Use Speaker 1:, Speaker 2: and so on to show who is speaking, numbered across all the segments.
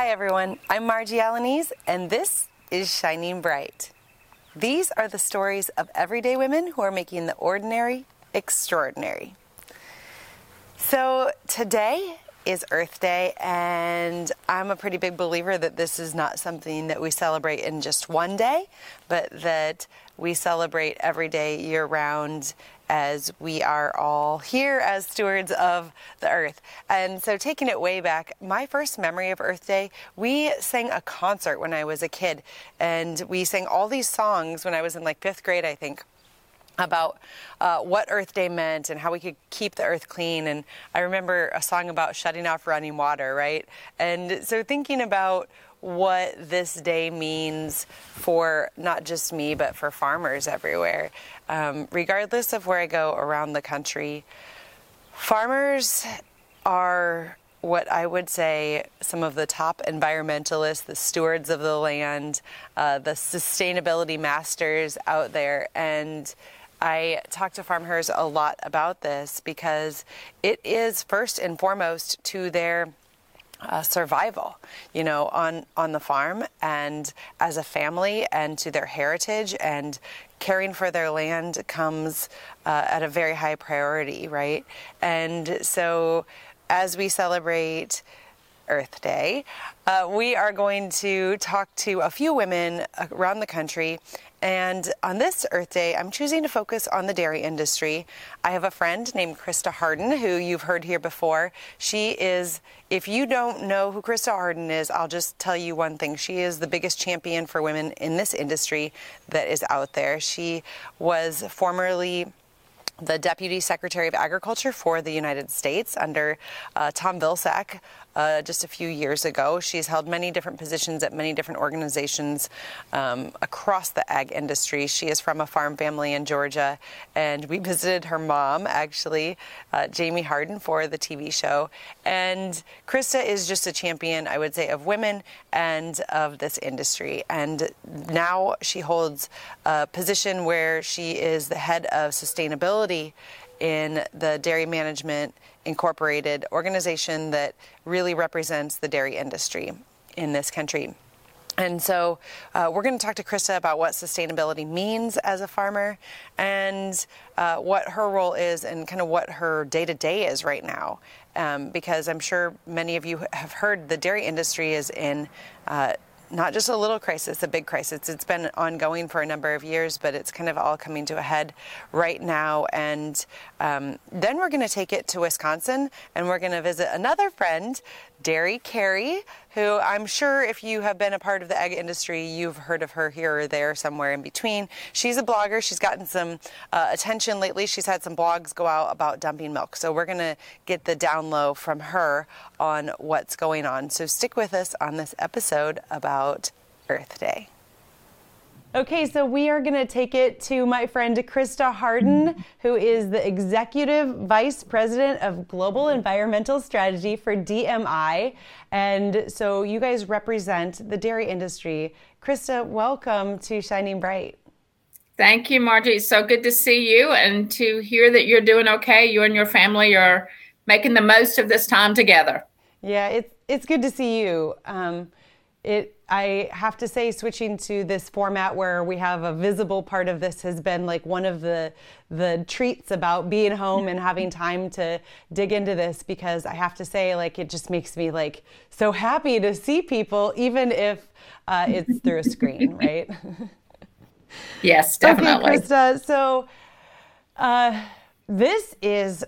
Speaker 1: Hi, everyone. I'm Marji Alaniz, and this is Shining Bright. These are the stories of everyday women who are making the ordinary extraordinary. So, today is Earth Day, and I'm a pretty big believer that this is not something that we celebrate in just one day, but that we celebrate every day year round as we are all here as stewards of the earth. And so, taking it way back, my first memory of Earth Day, we sang a concert when I was a kid, and we sang all these songs when I was in like fifth grade, I think about uh, what Earth Day meant and how we could keep the earth clean. And I remember a song about shutting off running water, right? And so thinking about what this day means for not just me, but for farmers everywhere. Um, regardless of where I go around the country, farmers are what I would say some of the top environmentalists, the stewards of the land, uh, the sustainability masters out there. And I talk to farmers a lot about this because it is first and foremost to their uh, survival, you know, on on the farm and as a family and to their heritage and caring for their land comes uh, at a very high priority, right? And so as we celebrate Earth Day, uh, we are going to talk to a few women around the country and on this Earth Day, I'm choosing to focus on the dairy industry. I have a friend named Krista Harden, who you've heard here before. She is, if you don't know who Krista Harden is, I'll just tell you one thing. She is the biggest champion for women in this industry that is out there. She was formerly the Deputy Secretary of Agriculture for the United States under uh, Tom Vilsack uh, just a few years ago. She's held many different positions at many different organizations um, across the ag industry. She is from a farm family in Georgia, and we visited her mom, actually, uh, Jamie Harden, for the TV show. And Krista is just a champion, I would say, of women and of this industry. And now she holds a position where she is the head of sustainability in the Dairy Management Incorporated organization that really represents the dairy industry in this country. And so uh, we're going to talk to Krista about what sustainability means as a farmer and uh, what her role is and kind of what her day to day is right now. Um, because I'm sure many of you have heard the dairy industry is in uh, not just a little crisis, a big crisis. It's been ongoing for a number of years, but it's kind of all coming to a head right now. And um, then we're going to take it to Wisconsin and we're going to visit another friend Dairy Carrie, who I'm sure if you have been a part of the ag industry, you've heard of her here or there, somewhere in between. She's a blogger. She's gotten some uh, attention lately. She's had some blogs go out about dumping milk. So we're going to get the down low from her on what's going on. So stick with us on this episode about Earth Day. Okay, so we are going to take it to my friend Krista Harden, who is the Executive Vice President of Global Environmental Strategy for DMI. And so you guys represent the dairy industry. Krista, welcome to Shining Bright.
Speaker 2: Thank you, Marji. It's so good to see you and to hear that you're doing okay. You and your family are making the most of this time together.
Speaker 1: Yeah, it's, it's good to see you. Um, it I have to say switching to this format where we have a visible part of this has been like one of the the treats about being home and having time to dig into this because I have to say like it just makes me like so happy to see people even if uh, it's through a screen, right?
Speaker 2: Yes, definitely.
Speaker 1: Okay, Krista. So uh, this is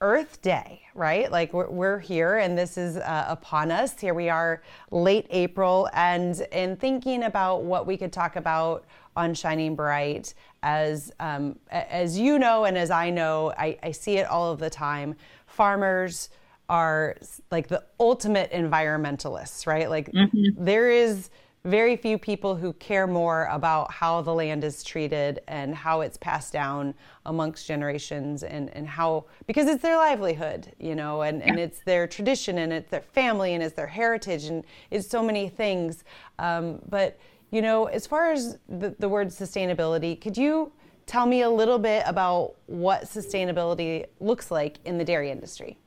Speaker 1: Earth Day, right? Like we're, we're here and this is uh, upon us. Here we are late April and in thinking about what we could talk about on Shining Bright as um, as you know and as I know, I, I see it all of the time. Farmers are like the ultimate environmentalists, right? Like mm-hmm. there is very few people who care more about how the land is treated and how it's passed down amongst generations and, and how because it's their livelihood you know and, and it's their tradition and it's their family and it's their heritage and it's so many things. Um, but you know as far as the, the word sustainability could you tell me a little bit about what sustainability looks like in the dairy industry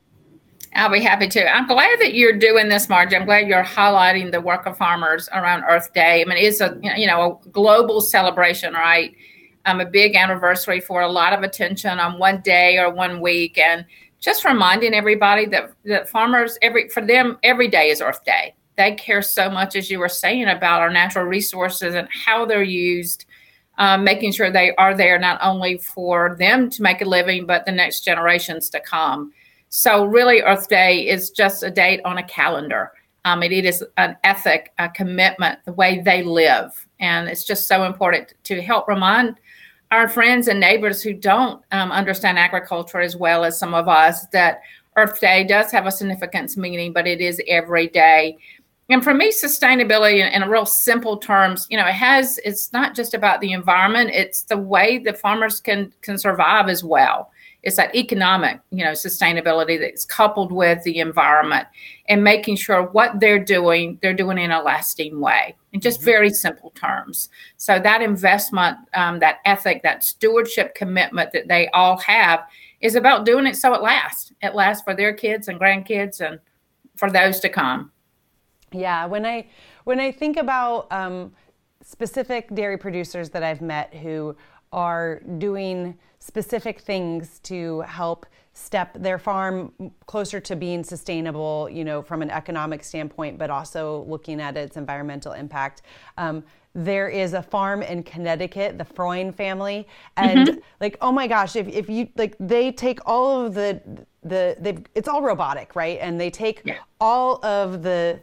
Speaker 2: I'll be happy to. I'm glad that you're doing this, Margie. I'm glad you're highlighting the work of farmers around Earth Day. I mean, it's a you know a global celebration, right? Um, a big anniversary for a lot of attention on one day or one week, and just reminding everybody that that farmers every for them every day is Earth Day. They care so much, as you were saying, about our natural resources and how they're used. Um, making sure they are there not only for them to make a living, but the next generations to come. So, really, Earth Day is just a date on a calendar. Um, it is an ethic, a commitment, the way they live. And it's just so important to help remind our friends and neighbors who don't um, understand agriculture as well as some of us that Earth Day does have a significance meaning, but it is every day. And for me, sustainability in, in a real simple terms, you know, it has it's not just about the environment, it's the way the farmers can can survive as well it's that economic, you know, sustainability that's coupled with the environment and making sure what they're doing, they're doing in a lasting way in just mm-hmm. very simple terms. So that investment, um, that ethic, that stewardship commitment that they all have is about doing it so it lasts. It lasts for their kids and grandkids and for those to come.
Speaker 1: Yeah, when I when I think about um, specific dairy producers that I've met who are doing specific things to help step their farm closer to being sustainable, you know, from an economic standpoint, but also looking at its environmental impact. Um, there is a farm in Connecticut, the Freund family, and mm-hmm. like, oh my gosh, if, if you like, they take all of the the they've it's all robotic, right? And they take yeah. all of the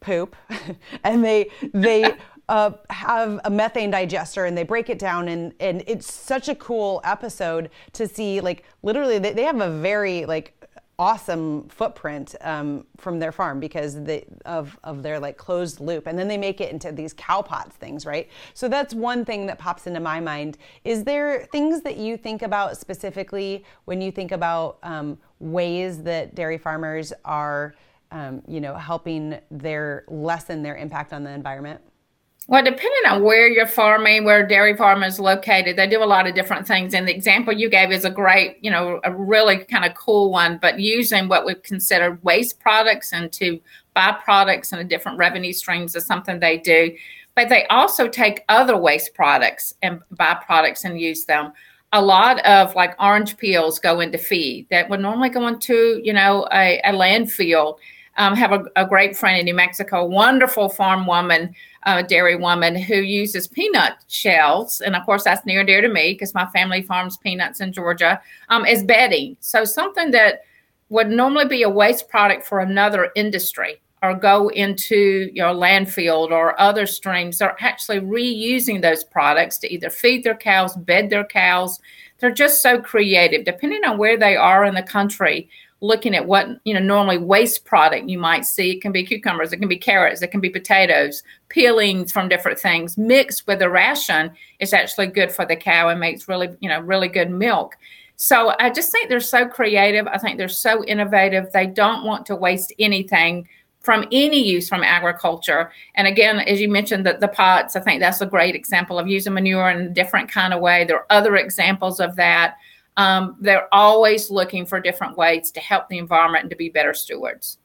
Speaker 1: poop, and they they uh, have a methane digester and they break it down and and it's such a cool episode to see like literally they, they have a very like awesome footprint um, from their farm because they of of their like closed loop and then they make it into these cow pots things right? So that's one thing that pops into my mind. Is there things that you think about specifically when you think about um, ways that dairy farmers are um, you know helping their lessen their impact on the environment
Speaker 2: well, depending on where you're farming, where dairy farm is located, they do a lot of different things. And the example you gave is a great, you know, a really kind of cool one. But using what we consider waste products into byproducts and the different revenue streams is something they do. But they also take other waste products and byproducts and use them. A lot of like orange peels go into feed that would normally go into, you know, a, a landfill. Um, have a, a great friend in New Mexico, wonderful farm woman uh, dairy woman who uses peanut shells, and of course that's near and dear to me because my family farms peanuts in Georgia, um, as bedding. So something that would normally be a waste product for another industry or go into your landfill or other streams, they're actually reusing those products to either feed their cows, bed their cows. They're just so creative, depending on where they are in the country looking at what you know normally waste product you might see. It can be cucumbers it can be carrots it can be potatoes peelings from different things mixed with a ration is actually good for the cow and makes really you know really good milk. So i just think they're so creative. I think they're so innovative. They don't want to waste anything from any use from agriculture. And again as you mentioned the, the pots i think that's a great example of using manure in a different kind of way. There are other examples of that um, they're always looking for different ways to help the environment and to be better stewards.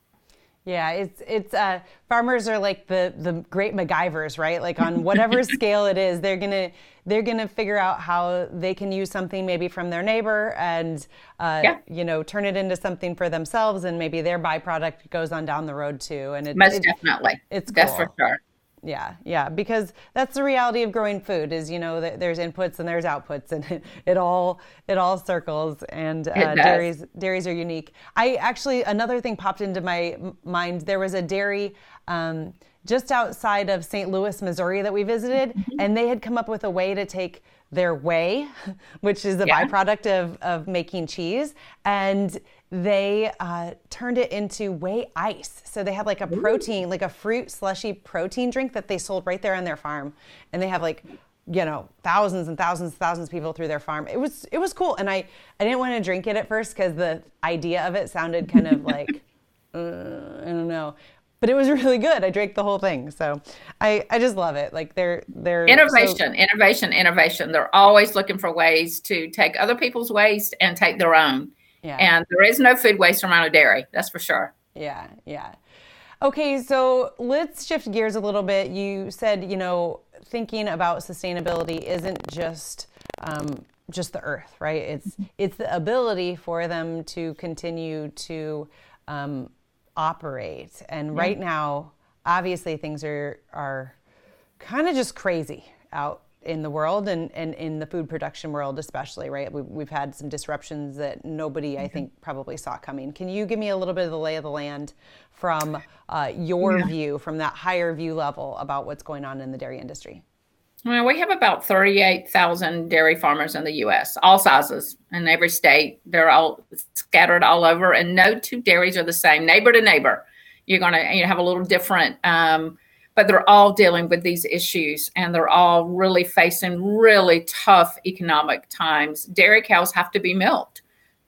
Speaker 1: Yeah, it's it's uh, farmers are like the the great MacGyvers, right? Like on whatever scale it is, they're gonna they're gonna figure out how they can use something maybe from their neighbor and uh, yeah. you know turn it into something for themselves, and maybe their byproduct goes on down the road too. And
Speaker 2: it, most it, definitely, it's cool. that's for sure
Speaker 1: yeah yeah because that's the reality of growing food is you know there's inputs and there's outputs and it, it all it all circles and uh, dairies dairies are unique i actually another thing popped into my mind there was a dairy um, just outside of st louis missouri that we visited mm-hmm. and they had come up with a way to take their whey which is a yeah. byproduct of, of making cheese and they uh, turned it into whey ice. So they had like a protein, like a fruit slushy protein drink that they sold right there on their farm. And they have like, you know, thousands and thousands, and thousands of people through their farm. It was it was cool. And I I didn't want to drink it at first because the idea of it sounded kind of like uh, I don't know. But it was really good. I drank the whole thing. So I, I just love it. Like they're they're
Speaker 2: innovation, so- innovation, innovation. They're always looking for ways to take other people's waste and take their own Yeah. And there is no food waste around a dairy, that's for sure.
Speaker 1: Yeah, yeah. Okay, so let's shift gears a little bit. You said, you know, thinking about sustainability isn't just um, just the earth, right? It's it's the ability for them to continue to um, operate. And right now, obviously, things are are kind of just crazy out in the world and, and in the food production world especially right we, we've had some disruptions that nobody i think probably saw coming can you give me a little bit of the lay of the land from uh, your yeah. view from that higher view level about what's going on in the dairy industry
Speaker 2: well, we have about 38,000 dairy farmers in the U.S., all sizes in every state. They're all scattered all over, and no two dairies are the same, neighbor to neighbor. You're going to you know, have a little different um, but they're all dealing with these issues and they're all really facing really tough economic times. Dairy cows have to be milked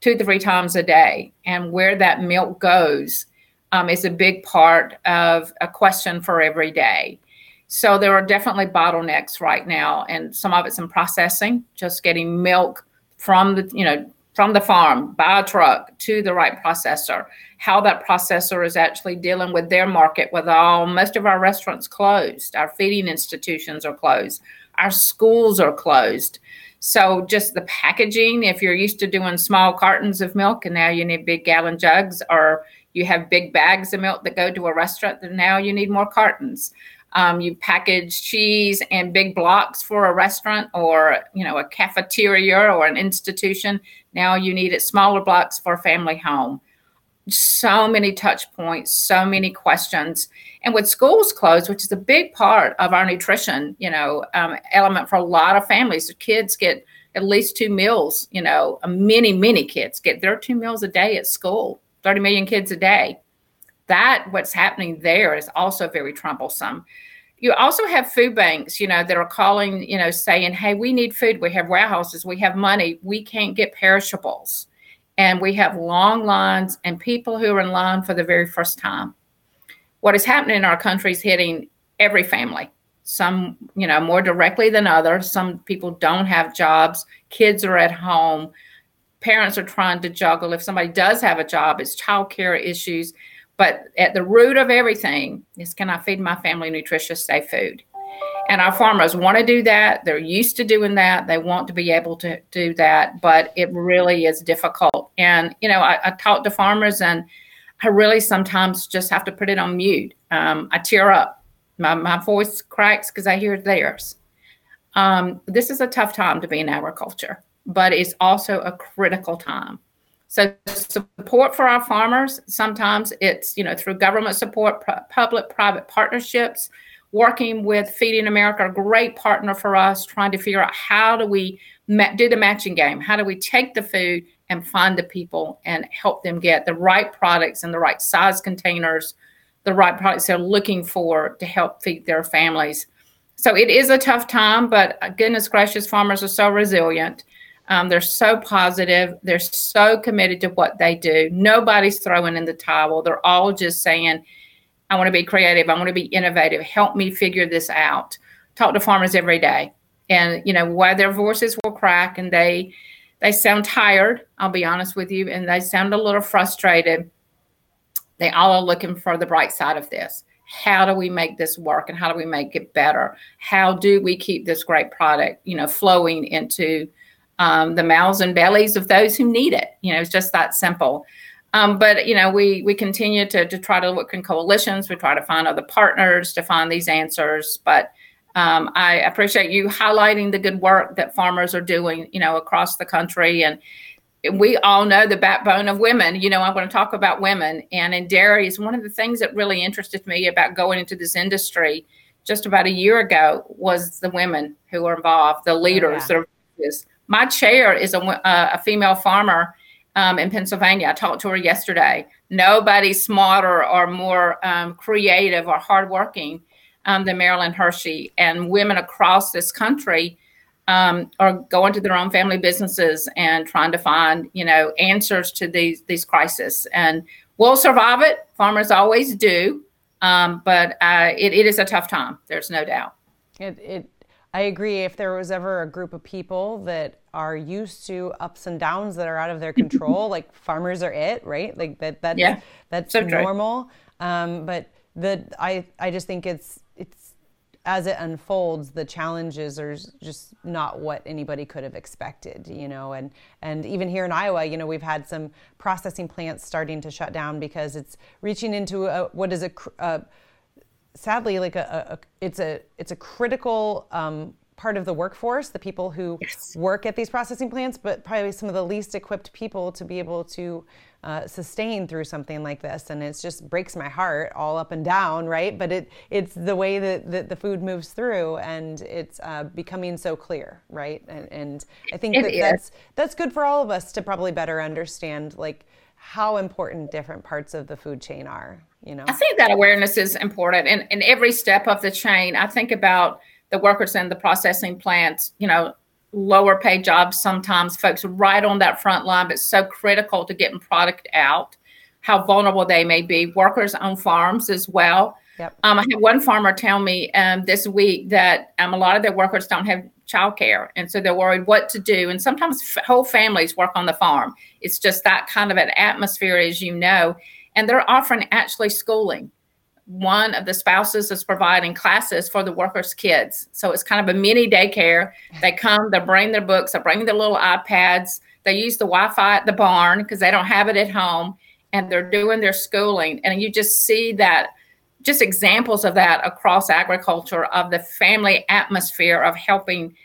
Speaker 2: two to three times a day, and where that milk goes um, is a big part of a question for every day. So there are definitely bottlenecks right now, and some of it's in processing, just getting milk from the you know from the farm by a truck to the right processor. How that processor is actually dealing with their market with all most of our restaurants closed. Our feeding institutions are closed. Our schools are closed. So just the packaging if you're used to doing small cartons of milk and now you need big gallon jugs or you have big bags of milk that go to a restaurant then now you need more cartons. Um, you package cheese and big blocks for a restaurant or you know a cafeteria or an institution now you need it smaller blocks for a family home. So many touch points, so many questions. And with schools closed, which is a big part of our nutrition, you know, um, element for a lot of families, the kids get at least two meals, you know, many, many kids get their two meals a day at school, 30 million kids a day. That, what's happening there is also very troublesome you also have food banks, you know, that are calling, you know, saying, hey, we need food. We have warehouses. We have money. We can't get perishables. And we have long lines and people who are in line for the very first time. What is happening in our country is hitting every family, some, you know, more directly than others. Some people don't have jobs, kids are at home, parents are trying to juggle. If somebody does have a job, it's childcare issues but at the root of everything is can I feed my family nutritious, safe food? And our farmers want to do that. They're used to doing that. They want to be able to do that, but it really is difficult. And, you know, I, I talk to farmers and I really sometimes just have to put it on mute. Um, I tear up. My, my voice cracks because I hear theirs. Um, this is a tough time to be in agriculture, but it's also a critical time. So support for our farmers, sometimes it's, you know, through government support, public-private partnerships, working with Feeding America, a great partner for us, trying to figure out how do we ma- do the matching game? How do we take the food and find the people and help them get the right products in the right size containers, the right products they're looking for to help feed their families. So it is a tough time, but uh, goodness gracious, farmers are so resilient. Um, they're so positive. They're so committed to what they do. Nobody's throwing in the towel. They're all just saying, I want to be creative. I want to be innovative. Help me figure this out. Talk to farmers every day. And, you know, why their voices will crack and they, they sound tired, I'll be honest with you, and they sound a little frustrated. They all are looking for the bright side of this. How do we make this work and how do we make it better? How do we keep this great product, you know, flowing into um, the mouths and bellies of those who need it. You know, it's just that simple. Um, but you know, we we continue to to try to look in coalitions. We try to find other partners to find these answers. But um, I appreciate you highlighting the good work that farmers are doing. You know, across the country, and we all know the backbone of women. You know, I'm going to talk about women, and in dairy is one of the things that really interested me about going into this industry. Just about a year ago was the women who are involved, the leaders. Oh, yeah. My chair is a, a female farmer um, in Pennsylvania. I talked to her yesterday. Nobody smarter or more um, creative or hardworking um, than Marilyn Hershey. And women across this country um, are going to their own family businesses and trying to find, you know, answers to these these crises. And we'll survive it. Farmers always do. Um, but uh, it, it is a tough time. There's no doubt.
Speaker 1: It, it I agree. If there was ever a group of people that are used to ups and downs that are out of their control, like farmers are it, right? Like that. That's yeah, that's so normal. Um, but the I I just think it's it's as it unfolds, the challenges are just not what anybody could have expected, you know. And and even here in Iowa, you know, we've had some processing plants starting to shut down because it's reaching into a, what is a, a sadly like a, a, it's a it's a critical um, part of the workforce, the people who yes. work at these processing plants, but probably some of the least equipped people to be able to uh, sustain through something like this. And it just breaks my heart all up and down, right? But it it's the way that, that the food moves through, and it's uh, becoming so clear, right? And, and I think that that's that's good for all of us to probably better understand, like how important different parts of the food chain are. You know,
Speaker 2: I think that awareness is important, and in every step of the chain. I think about the workers in the processing plants, you know, lower paid jobs sometimes, folks right on that front line, but so critical to getting product out, how vulnerable they may be. Workers on farms as well. Yep. Um, I had one farmer tell me um, this week that um, a lot of their workers don't have childcare, and so they're worried what to do. And sometimes f- whole families work on the farm. It's just that kind of an atmosphere, as you know. And they're offering actually schooling one of the spouses is providing classes for the workers' kids. So it's kind of a mini daycare. They come, they bring their books, they bring their little iPads, they use the Wi Fi at the barn because they don't have it at home, and they're doing their schooling. And you just see that, just examples of that across agriculture, of the family atmosphere of helping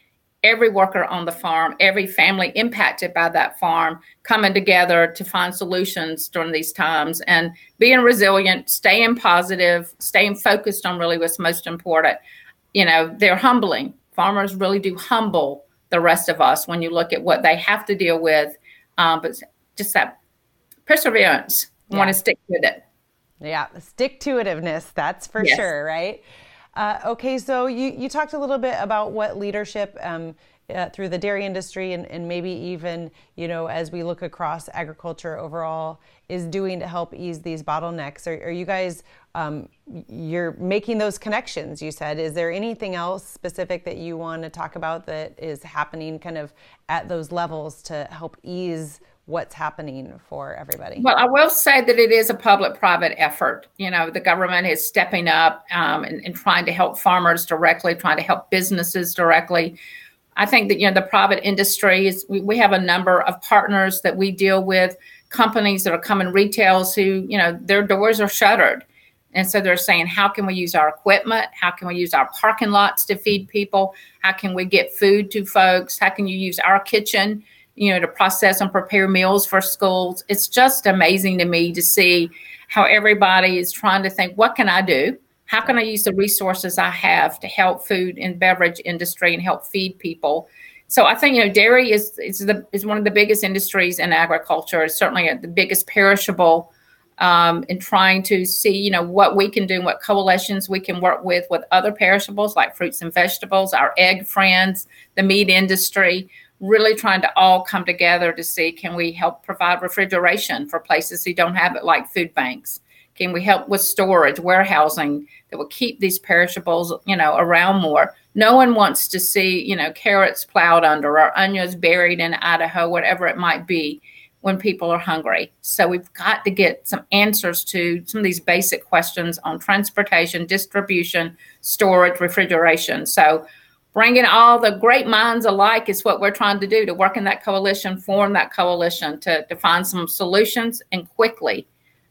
Speaker 2: every worker on the farm, every family impacted by that farm coming together to find solutions during these times and being resilient, staying positive, staying focused on really what's most important. You know, they're humbling. Farmers really do humble the rest of us when you look at what they have to deal with. Um, but just that perseverance, yeah. want to stick with it.
Speaker 1: Yeah, stick to itiveness, that's for yes. sure, right? Uh, okay, so you, you talked a little bit about what leadership um, uh, through the dairy industry and, and maybe even, you know, as we look across agriculture overall is doing to help ease these bottlenecks. Are, are you guys, um, you're making those connections, you said. Is there anything else specific that you want to talk about that is happening kind of at those levels to help ease what's happening for everybody?
Speaker 2: Well, I will say that it is a public-private effort. You know, the government is stepping up um, and, and, trying to help farmers directly, trying to help businesses directly. I think that you know the private industries. We, we have a number of partners that we deal with, companies that are coming retails who you know their doors are shuttered. And so they're saying, how can we use our equipment? How can we use our parking lots to feed people? How can we get food to folks? How can you use our kitchen? You know, to process and prepare meals for schools. It's just amazing to me to see how everybody is trying to think, what can I do? How can I use the resources I have to help food and beverage industry and help feed people? So I think you know dairy is is the is one of the biggest industries in agriculture. It's certainly the biggest perishable. Um, in trying to see you know what we can do and what coalitions we can work with with other perishables like fruits and vegetables, our egg friends, the meat industry really trying to all come together to see can we help provide refrigeration for places who don't have it like food banks? Can we help with storage warehousing that will keep these perishables you know around more? No one wants to see you know carrots plowed under or onions buried in idaho whatever it might be when people are hungry. So we've got to get some answers to some of these basic questions on transportation distribution storage refrigeration. So bringing all the great minds alike is what we're trying to do to work in that coalition, form that coalition to, to find some solutions and quickly,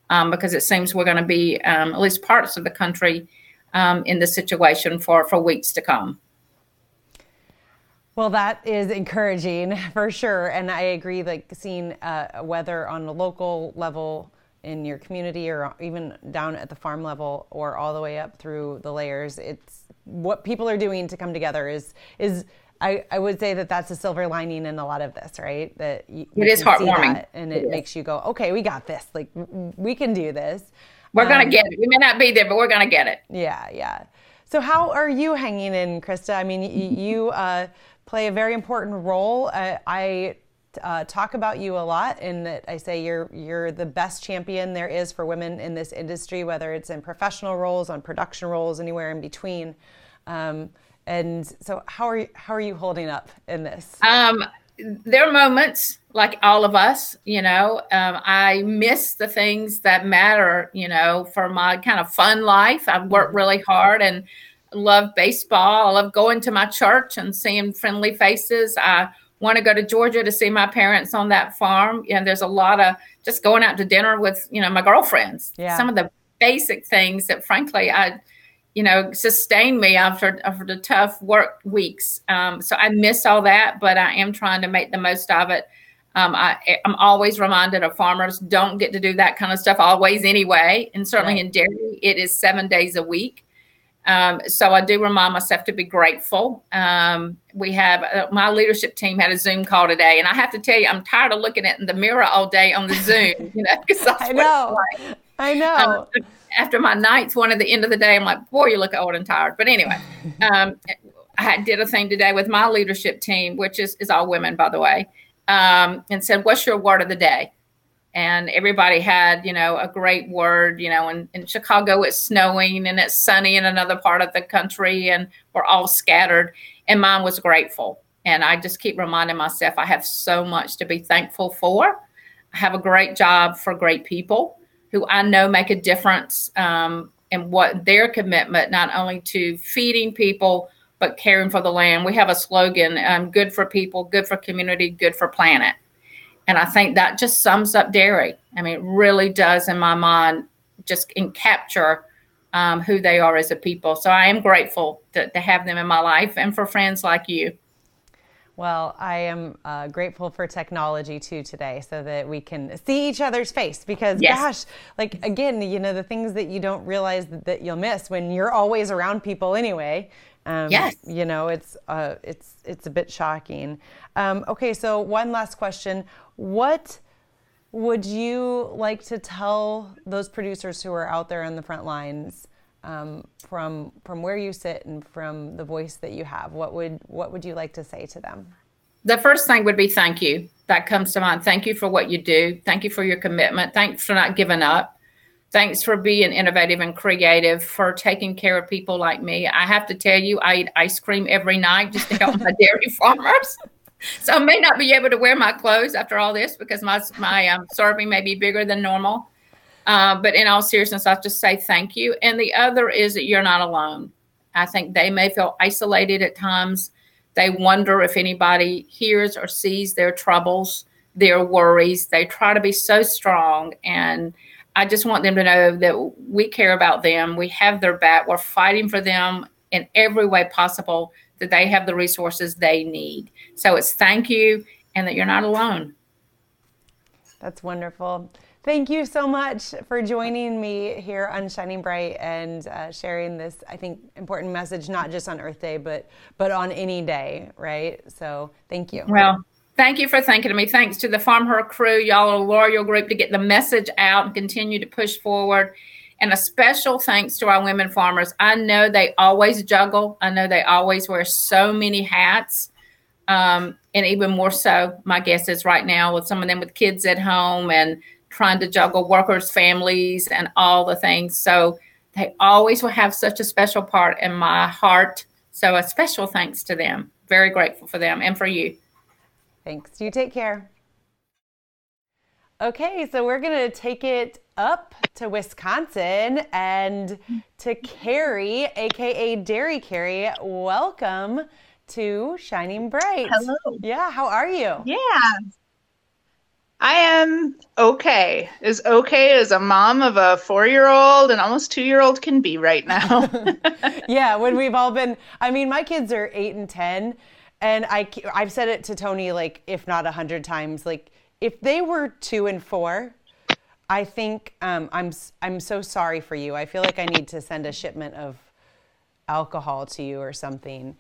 Speaker 2: um, because it seems we're going to be, um, at least parts of the country, um, in this situation for, for weeks to come.
Speaker 1: Well, that is encouraging for sure. And I agree, like seeing uh, whether on a local level in your community or even down at the farm level or all the way up through the layers, it's what people are doing to come together is is I, I would say that that's a silver lining in a lot of this, right? That
Speaker 2: you, it is heartwarming,
Speaker 1: and it, it makes you go, okay, we got this. Like we can do this.
Speaker 2: We're um, gonna get it. We may not be there, but we're gonna get it.
Speaker 1: Yeah, yeah. So how are you hanging in, Krista? I mean, you uh, play a very important role. Uh, I uh, talk about you a lot in that I say you're you're the best champion there is for women in this industry, whether it's in professional roles, on production roles, anywhere in between. Um, and so how are you, how are you holding up in this?
Speaker 2: Um, there are moments like all of us, you know, um, I miss the things that matter, you know, for my kind of fun life. I've worked mm-hmm. really hard and love baseball. I love going to my church and seeing friendly faces. I want to go to Georgia to see my parents on that farm. And there's a lot of just going out to dinner with, you know, my girlfriends. Yeah. Some of the basic things that frankly I you know, sustain me after after the tough work weeks. Um, so I miss all that, but I am trying to make the most of it. Um, I, am always reminded of farmers don't get to do that kind of stuff always anyway, and certainly right. in dairy, it is seven days a week. Um, so I do remind myself to be grateful. Um, we have uh, my leadership team had a Zoom call today, and I have to tell you, I'm tired of looking at in the mirror all day on the Zoom. You know,
Speaker 1: because I know, like. I know.
Speaker 2: Um, after my nights one at the end of the day, I'm like, boy, you look old and tired. But anyway, um, I did a thing today with my leadership team, which is, is all women, by the way, um, and said, what's your word of the day? And everybody had, you know, a great word. You know, in, in Chicago, it's snowing and it's sunny in another part of the country, and we're all scattered. And mine was grateful. And I just keep reminding myself I have so much to be thankful for. I have a great job for great people who I know make a difference um, in what their commitment, not only to feeding people, but caring for the land. We have a slogan um, good for people, good for community, good for planet. And I think that just sums up dairy. I mean, it really does, in my mind, just in capture um, who they are as a people. So I am grateful to, to have them in my life and for friends like you.
Speaker 1: Well, I am uh, grateful for technology too today so that we can see each other's face because yes. gosh, like again, you know, the things that you don't realize that, that you'll miss when you're always around people anyway.
Speaker 2: Um, yes.
Speaker 1: You know, it's, uh, it's, it's a bit shocking. Um, okay. So one last question. What would you like to tell those producers who are out there on the front lines um, from from where you sit and from the voice that you have? What would what would you like to say to them?
Speaker 2: The first thing would be thank you. That comes to mind. Thank you for what you do. Thank you for your commitment. Thanks for not giving up. Thanks for being innovative and creative for taking care of people like me. I have to tell you i eat ice cream every night just to help my dairy farmers so i may not be able to wear my clothes after all this because my my um, serving may be bigger than normal uh, but in all seriousness, I'll just say thank you. And the other is that you're not alone. I think they may feel isolated at times. They wonder if anybody hears or sees their troubles, their worries. They try to be so strong. And I just want them to know that we care about them. We have their back. We're fighting for them in every way possible that they have the resources they need. So it's thank you and that you're not alone.
Speaker 1: That's wonderful. Thank you so much for joining me here on Shining Bright and uh, sharing this, I think, important message, not just on Earth Day, but but on any day, right? So thank you.
Speaker 2: Well, thank you for thinking of me. Thanks to the FarmHER crew, y'all are a loyal group to get the message out and continue to push forward. And a special thanks to our women farmers. I know they always juggle. I know they always wear so many hats. Um, and even more so, my guess is right now with some of them with kids at home and trying to juggle workers' families and all the things. So they always will have such a special part in my heart. So a special thanks to them. Very grateful for them and for you.
Speaker 1: Thanks. You take care. Okay, so we're going to take it up to Wisconsin and to Carrie, aka Dairy Carrie. Welcome to Shining Bright.
Speaker 3: Hello.
Speaker 1: Yeah, how are you?
Speaker 3: Yeah, I am okay. As okay as a mom of a four year old and almost two year old can be right now.
Speaker 1: yeah, when we've all been, I mean, my kids are eight and 10. And I, I've said it to Tony, like, if not a hundred times, like, if they were two and four, I think um, I'm, I'm so sorry for you. I feel like I need to send a shipment of alcohol to you or something.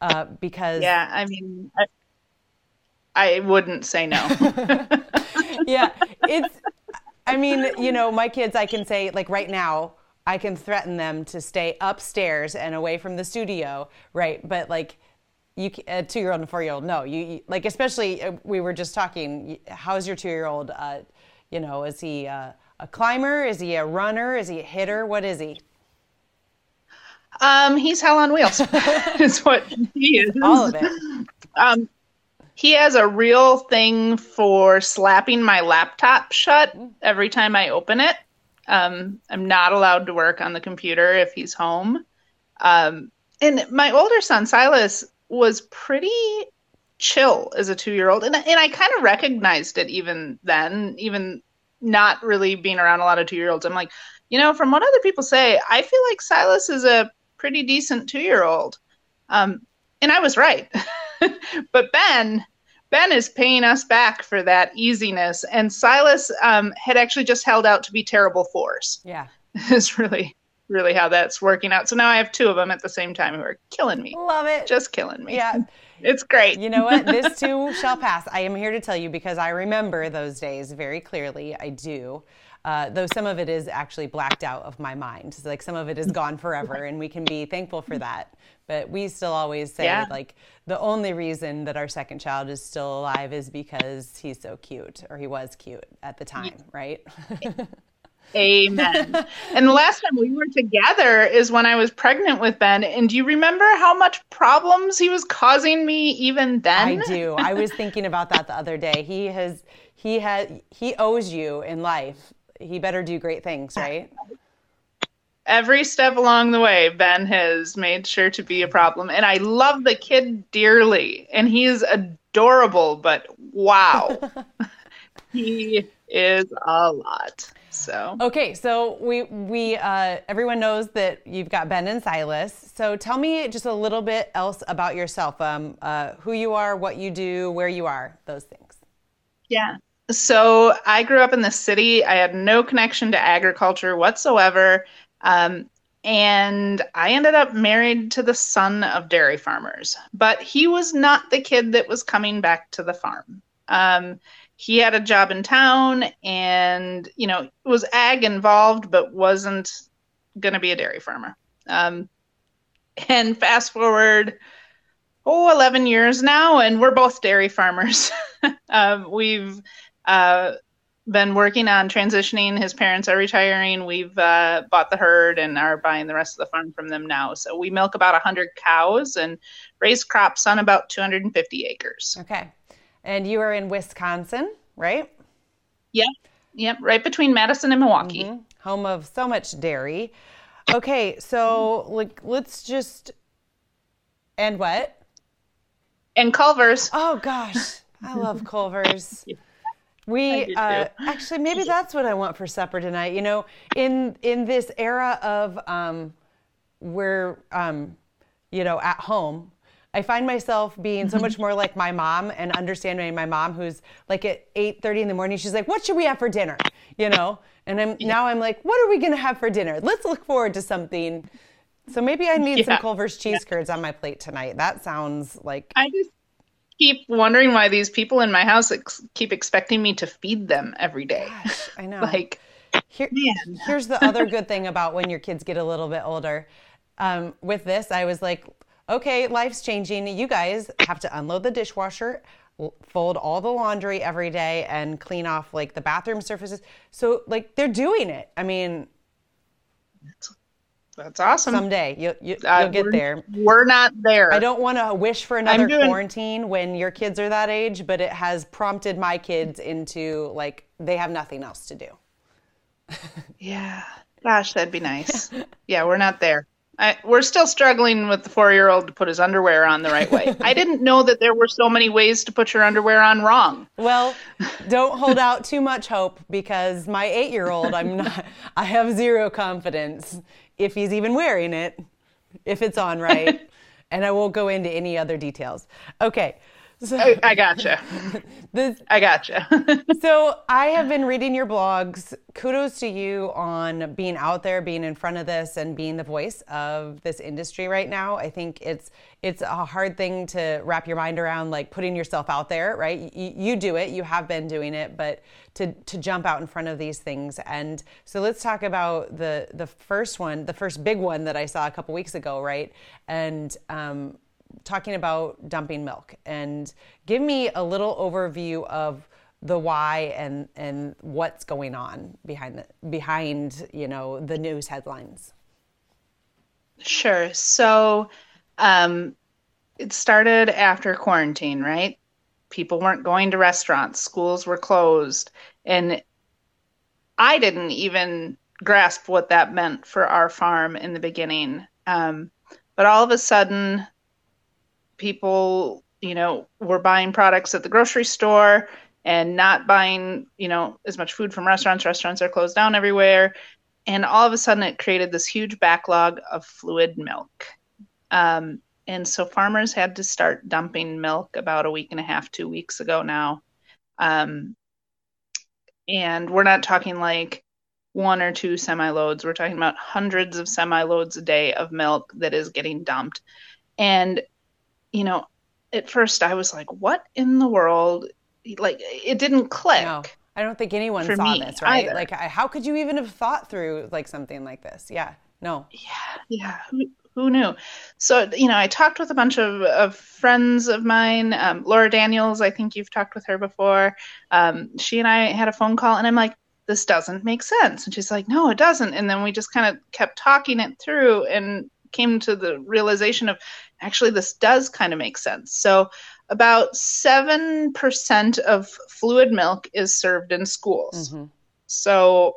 Speaker 1: Uh, because.
Speaker 3: Yeah, I mean, I- I wouldn't say no.
Speaker 1: yeah, it's. I mean, you know, my kids. I can say like right now. I can threaten them to stay upstairs and away from the studio, right? But like, you a two year old and four year old, no, you, you, like especially uh, we were just talking. How's your two year old? Uh, you know, is he uh, a climber? Is he a runner? Is he a hitter? What is he?
Speaker 3: Um, he's hell on wheels. is what he is.
Speaker 1: All of it.
Speaker 3: Um, he has a real thing for slapping my laptop shut every time I open it. Um, I'm not allowed to work on the computer if he's home. Um, and my older son Silas was pretty chill as a two year old, and and I kind of recognized it even then, even not really being around a lot of two year olds. I'm like, you know, from what other people say, I feel like Silas is a pretty decent two year old. Um, and I was right. but Ben, Ben is paying us back for that easiness. And Silas um, had actually just held out to be terrible fours.
Speaker 1: Yeah.
Speaker 3: Is really, really how that's working out. So now I have two of them at the same time who are killing me.
Speaker 1: Love it.
Speaker 3: Just killing me.
Speaker 1: yeah.
Speaker 3: It's great.
Speaker 1: You know what? This too shall pass. I am here to tell you because I remember those days very clearly. I do. Uh, though some of it is actually blacked out of my mind. So, like some of it is gone forever, and we can be thankful for that. But we still always say,
Speaker 3: Yeah.
Speaker 1: like, the only reason that our second child is still alive is because he's so cute, or he was cute at the time, right?
Speaker 3: Amen. and the last time we were together is when I was pregnant with Ben. And do you remember how much problems he was causing me even then?
Speaker 1: I do. I was thinking about that the other day. He has, he has, he owes you in life. He better do great things, right?
Speaker 3: Every step along the way, Ben has made sure to be a problem. And I love the kid dearly. And he is adorable, but wow. he is a lot. So
Speaker 1: Okay, so we we uh, everyone knows that you've got Ben and Silas. So tell me just a little bit else about yourself. Um, uh, who you are, what you do, where you are, those things.
Speaker 3: Yeah. So I grew up in the city. I had no connection to agriculture whatsoever. Um, and I ended up married to the son of dairy farmers. But he was not the kid that was coming back to the farm. Um, he had a job in town and, you know, was ag involved, but wasn't going to be a dairy farmer. Um, and fast forward, oh, 11 years now, and we're both dairy farmers. um, we've uh, been working on transitioning. His parents are retiring. We've uh, bought the herd and are buying the rest of the farm from them now. So we milk about 100 cows and raise crops on about 250 acres.
Speaker 1: Okay, and you are in Wisconsin, right?
Speaker 3: Yep, yep, right between Madison and Milwaukee.
Speaker 1: Home of so much dairy. Okay, so like let's just and what?
Speaker 3: And Culver's.
Speaker 1: Oh gosh, I love Culver's. We uh, actually maybe that's what I want for supper tonight. You know, in in this era of um, we're um, you know at home, I find myself being so much more like my mom and understanding my mom, who's like at eight thirty in the morning. She's like, "What should we have for dinner?" You know, and I'm now I'm like, "What are we gonna have for dinner? Let's look forward to something." So maybe I need some Culver's cheese curds on my plate tonight. That sounds like
Speaker 3: I just keep wondering why these people in my house ex- keep expecting me to feed them every day.
Speaker 1: I know.
Speaker 3: Like,
Speaker 1: Here,
Speaker 3: Man.
Speaker 1: here's the other good thing about when your kids get a little bit older. Um, with this, I was like, okay, life's changing. You guys have to unload the dishwasher, fold all the laundry every day, and clean off like the bathroom surfaces. So, like, they're doing it. I mean,
Speaker 3: that's awesome.
Speaker 1: someday you, you,
Speaker 3: Uh,
Speaker 1: you'll get
Speaker 3: we're-
Speaker 1: there.
Speaker 3: We're not there.
Speaker 1: I don't want to wish for another
Speaker 3: doing-
Speaker 1: quarantine when your kids are that age, but it has prompted my kids into like they have nothing else to do.
Speaker 3: Yeah. Gosh, that'd be nice. yeah, we're not there. I, we're still struggling with the four-year-old to put his underwear on the right way. I didn't know that there were so many ways to put your underwear on wrong.
Speaker 1: Well, don't hold out too much hope because my eight year old, I'm not, I have zero confidence if he's even wearing it, if it's on right. and I won't go into any other details. Okay. So,
Speaker 3: I, I gotcha.
Speaker 1: this,
Speaker 3: I gotcha.
Speaker 1: so I have been reading your blogs. Kudos to you on being out there, being in front of this, and being the voice of this industry right now. I think it's it's a hard thing to wrap your mind around, like putting yourself out there, right? You, you do it, you have been doing it, but to to jump out in front of these things. And so let's talk about the the first one, the first big one that I saw a couple weeks ago, right? And um, talking about dumping milk and give me a little overview of the why and and what's going on behind the behind you know the news headlines
Speaker 3: Sure. So um, it started after quarantine, right? People weren't going to restaurants, schools were closed. And I didn't even grasp what that meant for our farm in the beginning. Um, but all of a sudden, people, you know, were buying products at the grocery store and not buying, you know, as much food from restaurants. Restaurants are closed down everywhere. And all of a sudden, it created this huge backlog of fluid milk. Um, and so farmers had to start dumping milk about a week and a half, two weeks ago now. Um, and we're not talking like one or two semi loads. We're talking about hundreds of semi loads a day of milk that is getting dumped. And, you know, at first I was like, what in the world? Like, it didn't click.
Speaker 1: No, I don't think anyone saw this, right? Either. Like, how could you even have thought through like something like this? Yeah, no.
Speaker 3: Yeah, yeah. Who, who knew? So, you know, I talked with a bunch of, of friends of mine. Um, Laura Daniels, I think you've talked with her before. Um, she and I had a phone call, and I'm like, this doesn't make sense. And she's like, no, it doesn't. And then we just kind of kept talking it through and came to the realization of actually, this does kind of make sense. So, about 7% of fluid milk is served in schools. Mm-hmm. So,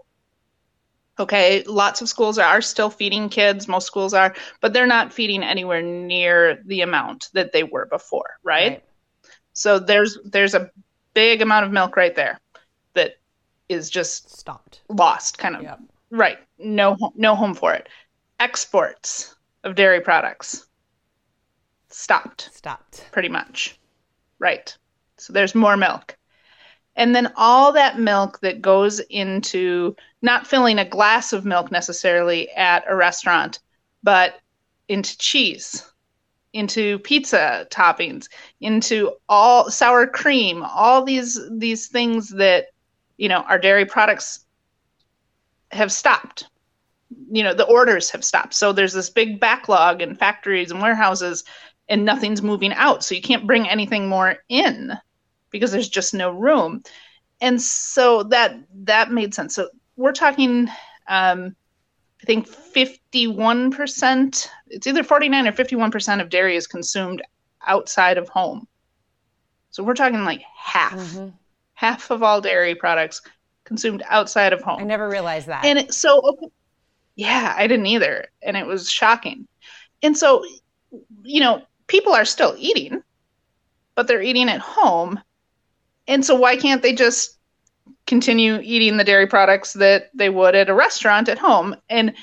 Speaker 3: okay, lots of schools are still feeding kids, most schools are, but they're not feeding anywhere near the amount that they were before, right? right. So there's there's a big amount of milk right there that is just
Speaker 1: stopped,
Speaker 3: lost, kind of. Yep. Right. No, no home for it. Exports of dairy products stopped.
Speaker 1: Stopped.
Speaker 3: Pretty much. Right. So there's more milk. And then all that milk that goes into not filling a glass of milk necessarily at a restaurant, but into cheese, into pizza toppings, into all sour cream, all these these things that you know, our dairy products have stopped. You know, the orders have stopped. So there's this big backlog in factories and warehouses, and nothing's moving out. So you can't bring anything more in because there's just no room. And so that that made sense. So we're talking um, I think 51%, it's either 49 or 51% of dairy is consumed outside of home. So we're talking like half. Mm-hmm half of all dairy products consumed outside of home.
Speaker 1: I never realized that.
Speaker 3: And it, so, yeah, I didn't either. And it was shocking. And so, you know, people are still eating, but they're eating at home. And so, why can't they just continue eating the dairy products that they would at a restaurant at home? And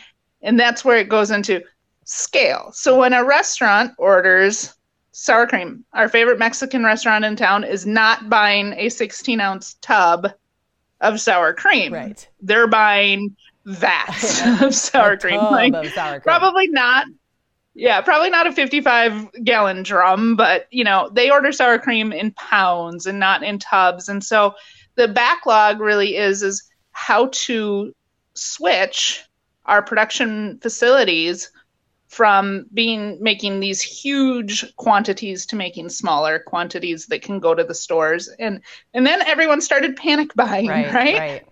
Speaker 3: and that's where it goes into scale. So when a restaurant orders sour cream. Our favorite Mexican restaurant in town is not buying a 16 ounce tub of sour cream.
Speaker 1: Right.
Speaker 3: They're buying vats of sour cream.
Speaker 1: Like, of sour cream.
Speaker 3: Probably not. Yeah, probably not a 55 gallon drum, but you know, they order sour cream in pounds and not in tubs. And so the backlog really is is how to switch our production facilities from being making these huge quantities to making smaller quantities that can go to the stores and and then everyone started panic buying right, right? right.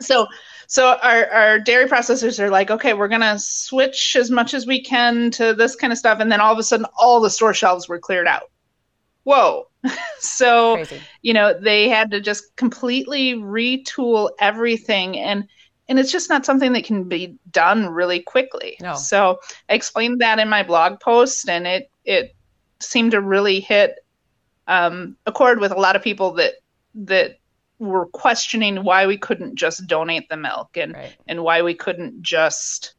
Speaker 3: so so our, our dairy processors are like okay we're going to switch as much as we can to this kind of stuff and then all of a sudden all the store shelves were cleared out whoa so Crazy. you know they had to just completely retool everything and and it's just not something that can be done really quickly. No. So I explained that in my blog post, and it it seemed to really hit um, a chord with a lot of people that that were questioning why we couldn't just donate the milk and right. and why we couldn't just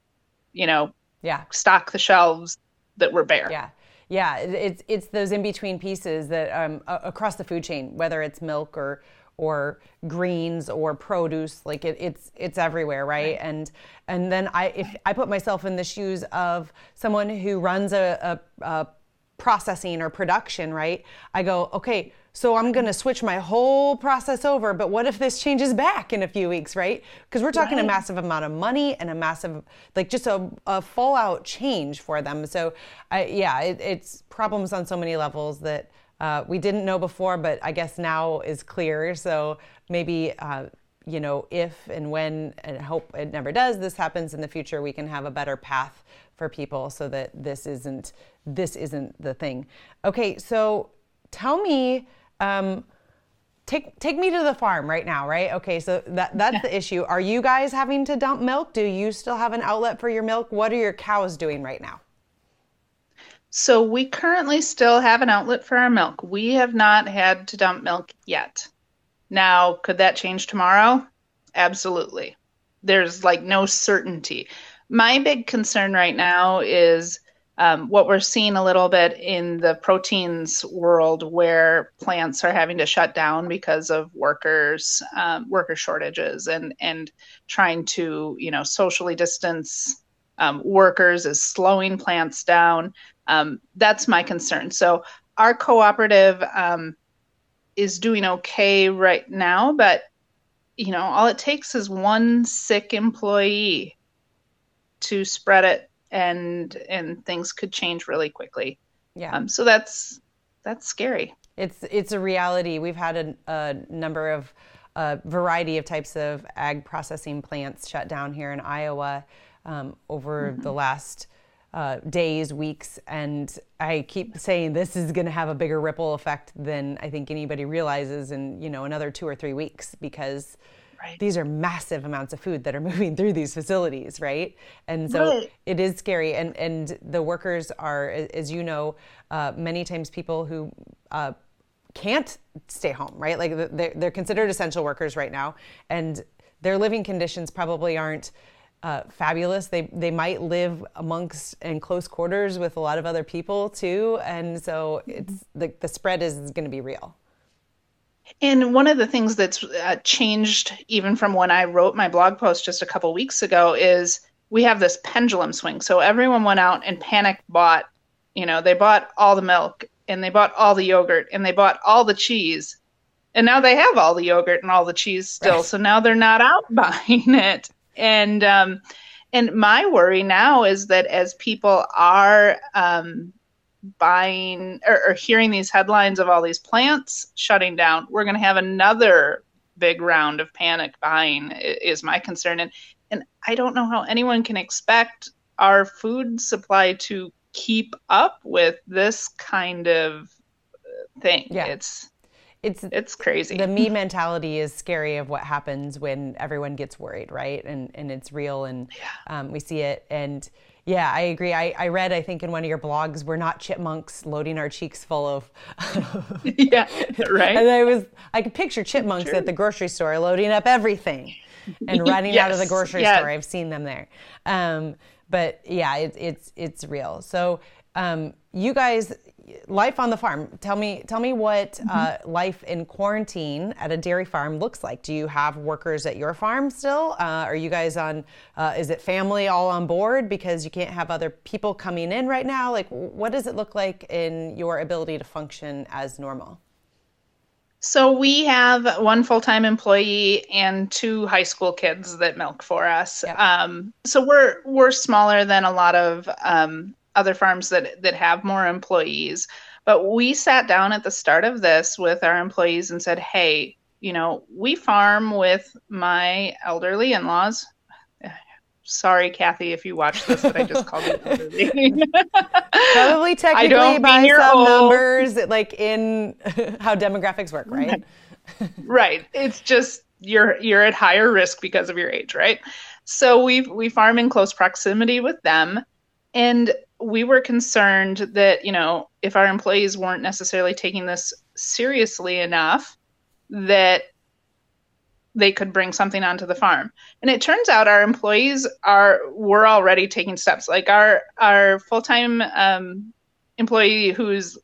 Speaker 3: you know
Speaker 1: yeah
Speaker 3: stock the shelves that were bare.
Speaker 1: Yeah. Yeah, it's it's those in between pieces that um, across the food chain, whether it's milk or or greens or produce like it, it's it's everywhere right? right? and and then i if i put myself in the shoes of someone who runs a, a, a processing or production right i go okay so i'm going to switch my whole process over but what if this changes back in a few weeks right because we're talking right. a massive amount of money and a massive like just a, a fallout change for them so I, yeah it, it's problems on so many levels that uh, we didn't know before, but I guess now is clear. So maybe uh, you know, if and when, and I hope it never does, this happens in the future, we can have a better path for people so that this isn't this isn't the thing. Okay, so tell me. Um, take take me to the farm right now, right? Okay, so that that's the issue. Are you guys having to dump milk? Do you still have an outlet for your milk? What are your cows doing right now?
Speaker 3: So we currently still have an outlet for our milk. We have not had to dump milk yet. Now, could that change tomorrow? Absolutely. There's like no certainty. My big concern right now is um, what we're seeing a little bit in the proteins world where plants are having to shut down because of workers um, worker shortages and and trying to you know socially distance um, workers is slowing plants down. Um, that's my concern. So our cooperative um, is doing okay right now but you know all it takes is one sick employee to spread it and and things could change really quickly. Yeah. Um, so that's that's scary.
Speaker 1: It's it's a reality. We've had a, a number of a variety of types of ag processing plants shut down here in Iowa um, over mm-hmm. the last uh, days, weeks, and I keep saying this is going to have a bigger ripple effect than I think anybody realizes in you know another two or three weeks because Right. These are massive amounts of food that are moving through these facilities, right? And so right. it is scary. And and the workers are, as you know, uh, many times people who uh, can't stay home, right? Like they're, they're considered essential workers right now, and their living conditions probably aren't. Uh, fabulous. They they might live amongst in close quarters with a lot of other people too, and so it's the the spread is going to be real.
Speaker 3: And one of the things that's uh, changed even from when I wrote my blog post just a couple weeks ago is we have this pendulum swing. So everyone went out and panic bought, you know, they bought all the milk and they bought all the yogurt and they bought all the cheese. And now they have all the yogurt and all the cheese still. Right. So now they're not out buying it. And um and my worry now is that as people are um buying or, or hearing these headlines of all these plants shutting down, we're going to have another big round of panic buying is my concern and and I don't know how anyone can expect our food supply to keep up with this kind of thing. Yeah. It's it's it's crazy.
Speaker 1: The me mentality is scary of what happens when everyone gets worried, right? And and it's real and yeah. um, we see it and yeah, I agree. I, I read, I think, in one of your blogs, we're not chipmunks loading our cheeks full of.
Speaker 3: yeah, right.
Speaker 1: And I was, I could picture chipmunks at the grocery store loading up everything and running yes. out of the grocery yes. store. I've seen them there. Um, but yeah, it, it's it's real. So um, you guys, life on the farm. Tell me, tell me what mm-hmm. uh, life in quarantine at a dairy farm looks like. Do you have workers at your farm still? Uh, are you guys on? Uh, is it family all on board because you can't have other people coming in right now? Like, what does it look like in your ability to function as normal?
Speaker 3: So we have one full-time employee and two high school kids that milk for us. Yep. Um, so we're we're smaller than a lot of um, other farms that that have more employees. But we sat down at the start of this with our employees and said, "Hey, you know, we farm with my elderly in-laws. Sorry, Kathy, if you watch this, but I just called you elderly.
Speaker 1: Probably technically by some old. numbers, like in how demographics work, right?
Speaker 3: right. It's just you're you're at higher risk because of your age, right? So we we farm in close proximity with them, and we were concerned that, you know, if our employees weren't necessarily taking this seriously enough, that they could bring something onto the farm. And it turns out our employees are were already taking steps. Like our our full time um, employee who's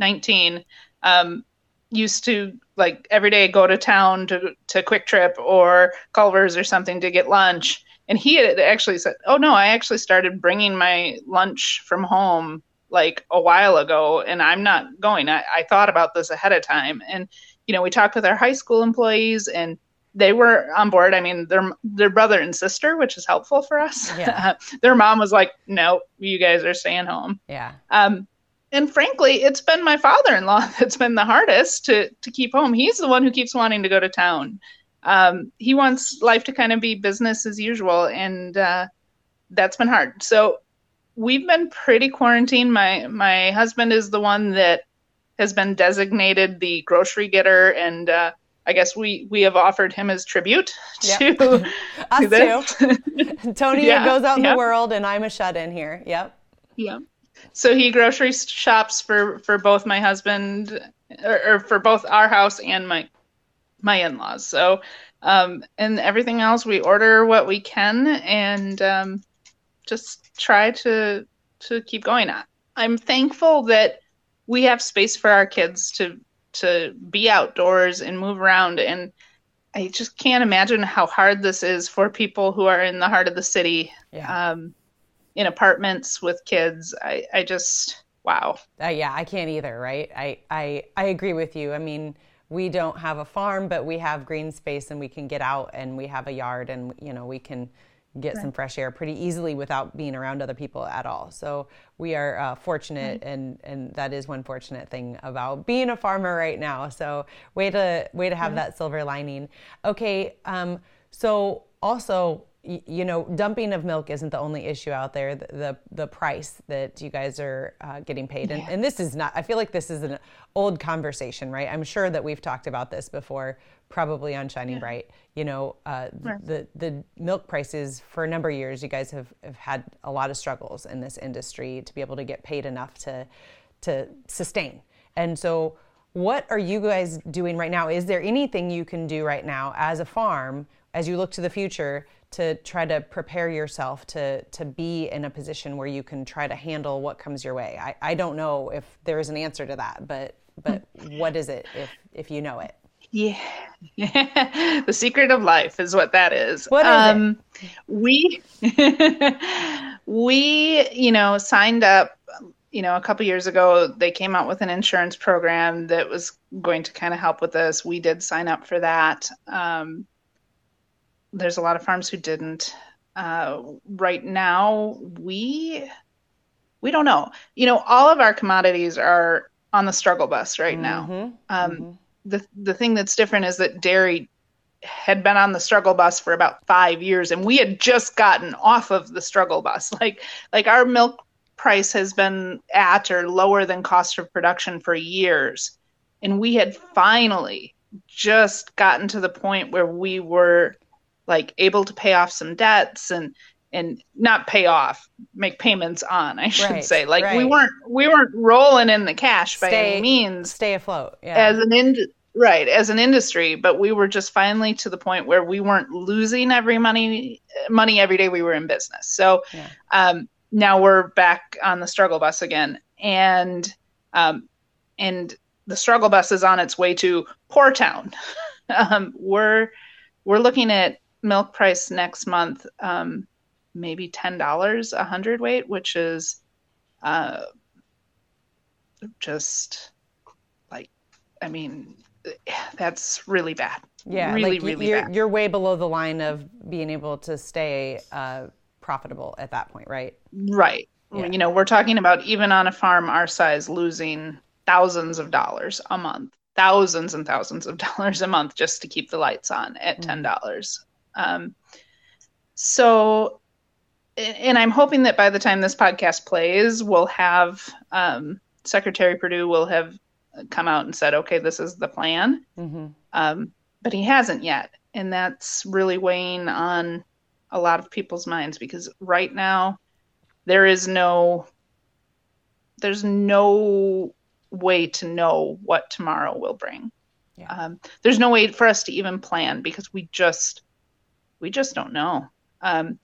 Speaker 3: 19 um, used to like every day go to town to to Kwik Trip or Culver's or something to get lunch and he had actually said, "Oh no, I actually started bringing my lunch from home like a while ago, and I'm not going. I, I thought about this ahead of time." And you know, we talked with our high school employees, and they were on board. I mean, their their brother and sister, which is helpful for us. Yeah. their mom was like, "No, you guys are staying home."
Speaker 1: Yeah.
Speaker 3: Um, and frankly, it's been my father-in-law that's been the hardest to to keep home. He's the one who keeps wanting to go to town. Um, he wants life to kind of be business as usual, and uh, that's been hard. So we've been pretty quarantined. My my husband is the one that has been designated the grocery getter, and uh, I guess we we have offered him as tribute yep. to
Speaker 1: us this. too. Tony yeah, goes out in the world, and I'm a shut in here. Yep.
Speaker 3: Yeah. So he grocery shops for for both my husband or, or for both our house and my my in-laws. So um, and everything else we order what we can and um, just try to to keep going. I'm thankful that we have space for our kids to to be outdoors and move around and I just can't imagine how hard this is for people who are in the heart of the city, yeah. um, in apartments with kids. I, I just, wow.
Speaker 1: Uh, yeah, I can't either, right? I, I, I agree with you. I mean, we don't have a farm, but we have green space and we can get out and we have a yard and, you know, we can get right. some fresh air pretty easily without being around other people at all. So we are uh, fortunate, and and that is one fortunate thing about being a farmer right now. So way to way to have that silver lining. Okay, um, so also you know, dumping of milk isn't the only issue out there. The the, the price that you guys are uh, getting paid, and, yeah. and this is not. I feel like this is an old conversation, right? I'm sure that we've talked about this before, probably on Shining yeah. Bright. You know, uh, right. the the milk prices for a number of years, you guys have, have had a lot of struggles in this industry to be able to get paid enough to to sustain. And so, what are you guys doing right now? Is there anything you can do right now as a farm as you look to the future? To try to prepare yourself to to be in a position where you can try to handle what comes your way. I, I don't know if there is an answer to that, but but what is it if if you know it?
Speaker 3: Yeah. the secret of life is what that is.
Speaker 1: What is um,
Speaker 3: it? We we, you know, signed up, you know, a couple years ago, they came out with an insurance program that was going to kind of help with this. We did sign up for that. Um, there's a lot of farms who didn't. Uh, right now, we we don't know. You know, all of our commodities are on the struggle bus right now. Mm-hmm. Um, mm-hmm. The the thing that's different is that dairy had been on the struggle bus for about five years, and we had just gotten off of the struggle bus. Like like our milk price has been at or lower than cost of production for years, and we had finally just gotten to the point where we were like able to pay off some debts and and not pay off make payments on i should right, say like right. we weren't we weren't rolling in the cash by any means
Speaker 1: stay afloat yeah.
Speaker 3: as an ind- right as an industry but we were just finally to the point where we weren't losing every money money every day we were in business so yeah. um, now we're back on the struggle bus again and um, and the struggle bus is on its way to poor town um, we're we're looking at milk price next month, um, maybe ten dollars a hundred weight, which is uh, just like, I mean, that's really bad.
Speaker 1: Yeah,
Speaker 3: really,
Speaker 1: like
Speaker 3: really
Speaker 1: you're,
Speaker 3: bad.
Speaker 1: You're way below the line of being able to stay uh, profitable at that point, right?
Speaker 3: Right. Yeah. You know, we're talking about even on a farm our size losing thousands of dollars a month thousands and thousands of dollars a month just to keep the lights on at ten dollars. Um, so, and I'm hoping that by the time this podcast plays, we'll have um, Secretary Perdue will have come out and said, okay, this is the plan. Mm-hmm. Um, but he hasn't yet. And that's really weighing on a lot of people's minds because right now there is no there's no way to know what tomorrow will bring. Yeah. Um, there's no way for us to even plan because we just we just don't know. Um,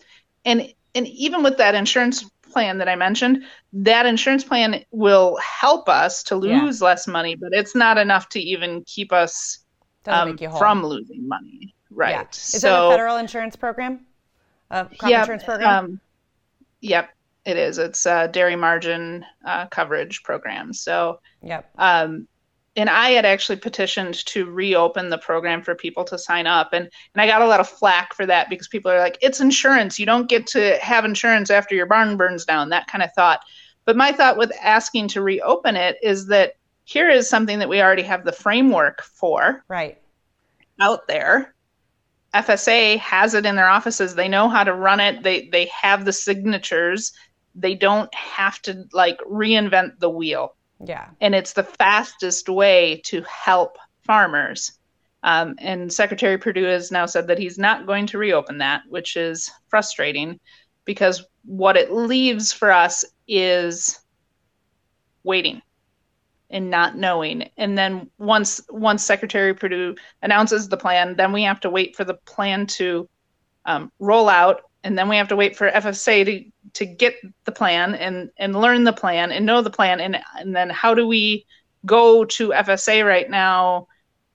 Speaker 3: and and even with that insurance plan that I mentioned, that insurance plan will help us to lose yeah. less money, but it's not enough to even keep us um, from losing money. Right. Yeah.
Speaker 1: Is so, that a federal insurance program? A crop yep, insurance program? Um,
Speaker 3: yep, it is. It's a dairy margin uh, coverage program. So,
Speaker 1: yep.
Speaker 3: Um, and I had actually petitioned to reopen the program for people to sign up. And, and I got a lot of flack for that because people are like, it's insurance. You don't get to have insurance after your barn burns down, that kind of thought. But my thought with asking to reopen it is that here is something that we already have the framework for.
Speaker 1: Right.
Speaker 3: Out there. FSA has it in their offices. They know how to run it. They they have the signatures. They don't have to like reinvent the wheel.
Speaker 1: Yeah.
Speaker 3: And it's the fastest way to help farmers. Um, and Secretary Perdue has now said that he's not going to reopen that, which is frustrating because what it leaves for us is waiting and not knowing. And then once once Secretary Perdue announces the plan, then we have to wait for the plan to um, roll out, and then we have to wait for FSA to to get the plan and and learn the plan and know the plan, and and then how do we go to FSA right now